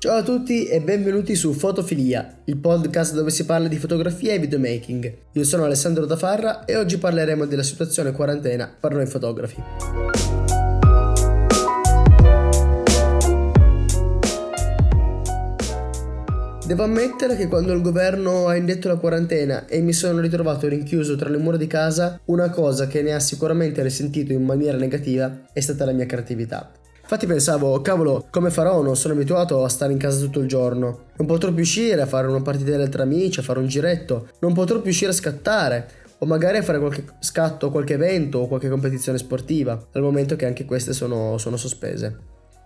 Ciao a tutti e benvenuti su Fotofilia, il podcast dove si parla di fotografia e videomaking. Io sono Alessandro Dafarra e oggi parleremo della situazione quarantena per noi fotografi. Devo ammettere che quando il governo ha indetto la quarantena e mi sono ritrovato rinchiuso tra le mura di casa, una cosa che ne ha sicuramente risentito in maniera negativa è stata la mia creatività. Infatti pensavo, cavolo, come farò? Non sono abituato a stare in casa tutto il giorno. Non potrò più uscire a fare una partita tra amici, a fare un giretto. Non potrò più uscire a scattare. O magari a fare qualche scatto, qualche evento o qualche competizione sportiva, al momento che anche queste sono, sono sospese.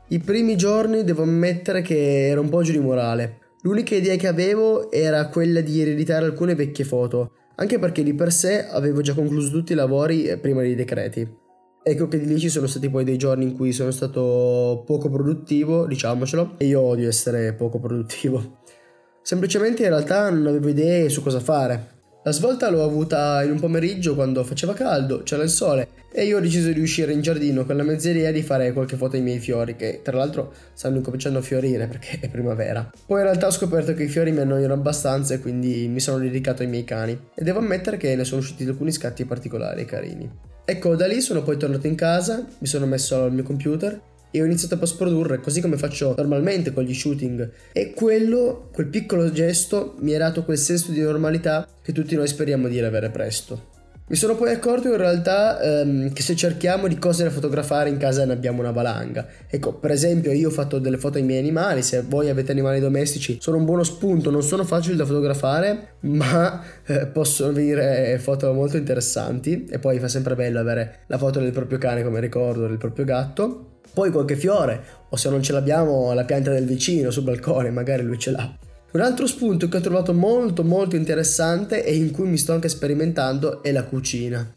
I primi giorni devo ammettere che ero un po' giù di morale. L'unica idea che avevo era quella di ereditare alcune vecchie foto, anche perché di per sé avevo già concluso tutti i lavori eh, prima dei decreti. Ecco che di lì ci sono stati poi dei giorni in cui sono stato poco produttivo, diciamocelo, e io odio essere poco produttivo. Semplicemente in realtà non avevo idee su cosa fare. La svolta l'ho avuta in un pomeriggio quando faceva caldo, c'era il sole e io ho deciso di uscire in giardino con la mezza idea di fare qualche foto ai miei fiori che tra l'altro stanno incominciando a fiorire perché è primavera. Poi in realtà ho scoperto che i fiori mi annoiano abbastanza e quindi mi sono dedicato ai miei cani e devo ammettere che ne sono usciti alcuni scatti particolari e carini. Ecco, da lì sono poi tornato in casa, mi sono messo al mio computer e ho iniziato a post produrre così come faccio normalmente con gli shooting e quello, quel piccolo gesto mi ha dato quel senso di normalità che tutti noi speriamo di avere presto. Mi sono poi accorto in realtà ehm, che se cerchiamo di cose da fotografare in casa ne abbiamo una valanga. Ecco, per esempio io ho fatto delle foto ai miei animali, se voi avete animali domestici sono un buono spunto, non sono facili da fotografare, ma eh, possono venire foto molto interessanti e poi fa sempre bello avere la foto del proprio cane come ricordo, del proprio gatto poi qualche fiore, o se non ce l'abbiamo la pianta del vicino sul balcone, magari lui ce l'ha. Un altro spunto che ho trovato molto molto interessante e in cui mi sto anche sperimentando è la cucina.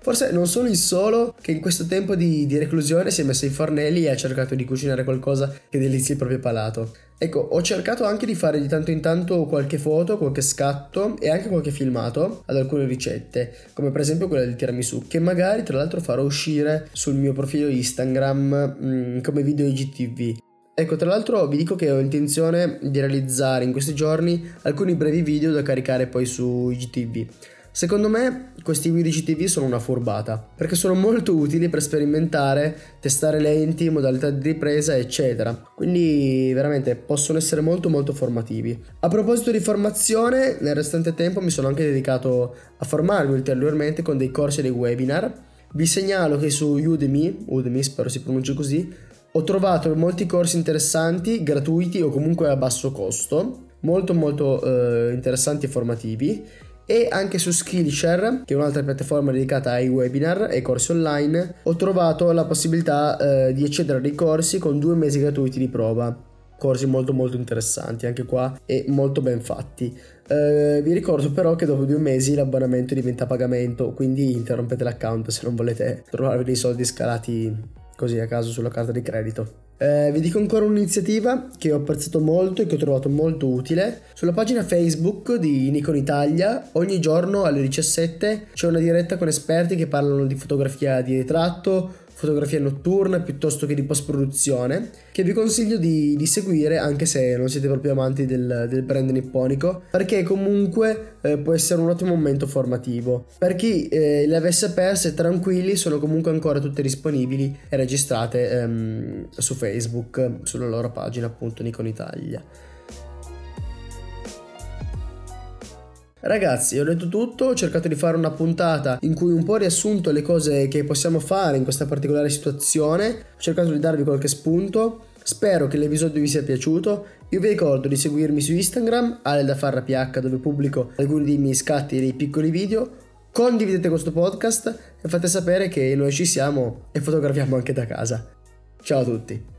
Forse non sono il solo che in questo tempo di, di, reclusione si è messo ai fornelli e ha cercato di cucinare qualcosa che delizi il proprio palato. Ecco, ho cercato anche di fare di tanto in tanto qualche foto, qualche scatto e anche qualche filmato ad alcune ricette, come per esempio quella del tiramisù, che magari tra l'altro farò uscire sul mio profilo Instagram mh, mm, come video IGTV. Ecco, tra l'altro vi dico che ho intenzione di realizzare in questi giorni alcuni brevi video da caricare poi su IGTV. Secondo me questi video GTV sono una furbata, perché sono molto utili per sperimentare, testare lenti, modalità di ripresa, eccetera. Quindi veramente possono essere molto molto formativi. A proposito di formazione, nel restante tempo mi sono anche dedicato a formarmi ulteriormente con dei corsi e dei webinar. Vi segnalo che su Udemy, Udemy spero si pronunci così, ho trovato molti corsi interessanti, gratuiti o comunque a basso costo, molto molto eh, interessanti e formativi e anche su Skillshare, che è un'altra piattaforma dedicata ai webinar e corsi online, ho trovato la possibilità eh, di accedere a dei corsi con due mesi gratuiti di prova. Corsi molto molto interessanti anche qua e molto ben fatti. Eh, vi ricordo però che dopo due mesi l'abbonamento diventa pagamento, quindi interrompete l'account se non volete trovarvi dei soldi scalati così a caso sulla carta di credito. Eh, vi dico ancora un'iniziativa che ho apprezzato molto e che ho trovato molto utile. Sulla pagina Facebook di Nikon Italia ogni giorno alle 17 c'è una diretta con esperti che parlano di fotografia di ritratto, fotografia notturna piuttosto che di post produzione che vi consiglio di, di, seguire anche se non siete proprio amanti del, del brand nipponico perché comunque eh, può essere un ottimo momento formativo. Per chi eh, le avesse perse tranquilli sono comunque ancora tutte disponibili e registrate ehm, su Facebook sulla loro pagina appunto Nikon Italia Ragazzi, ho detto tutto, ho cercato di fare una puntata in cui un po' riassunto le cose che possiamo fare in questa particolare situazione, ho cercato di darvi qualche spunto. Spero che l'episodio vi sia piaciuto. Io vi ricordo di seguirmi su Instagram, AleDaFarraPH, dove pubblico alcuni dei miei scatti e dei piccoli video. Condividete questo podcast e fate sapere che noi ci siamo e fotografiamo anche da casa. Ciao a tutti!